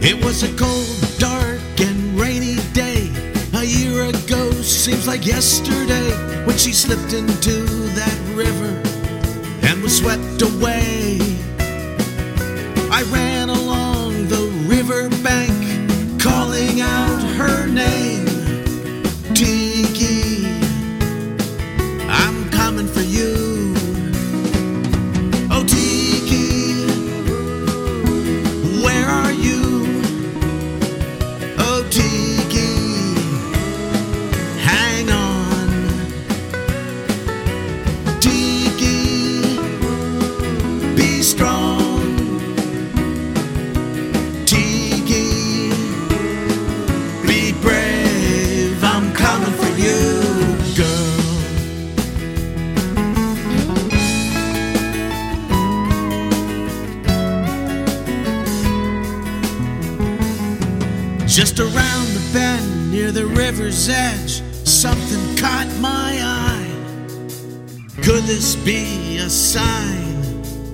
It was a cold, dark, and rainy day. A year ago seems like yesterday when she slipped into that river and was swept away. Be strong. Tiki, be brave. I'm coming for you, girl. Just around the bend near the river's edge, something caught my eye. Could this be a sign?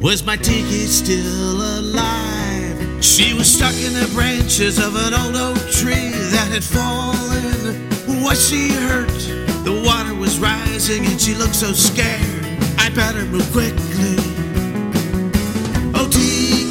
Was my tiki still alive? She was stuck in the branches of an old oak tree that had fallen. Was she hurt? The water was rising and she looked so scared. I better move quickly. Oh, Tiki,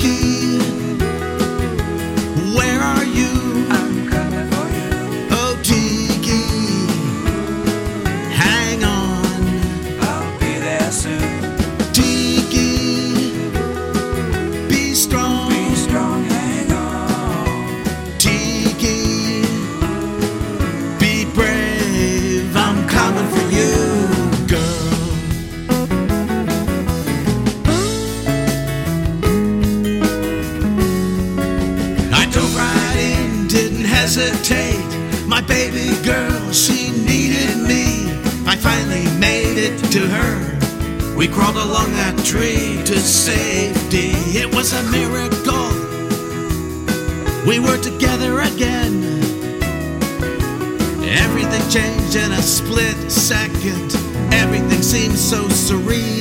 hesitate. My baby girl, she needed me. I finally made it to her. We crawled along that tree to safety. It was a miracle. We were together again. Everything changed in a split second. Everything seemed so surreal.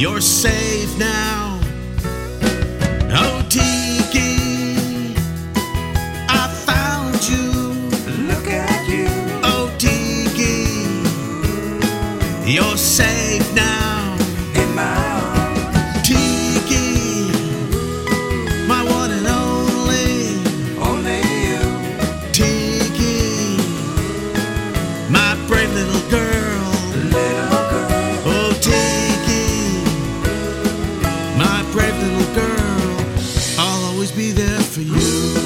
You're safe now. Oh, Tiki, I found you. Look at you. Oh, Tiki, you're safe now. For you,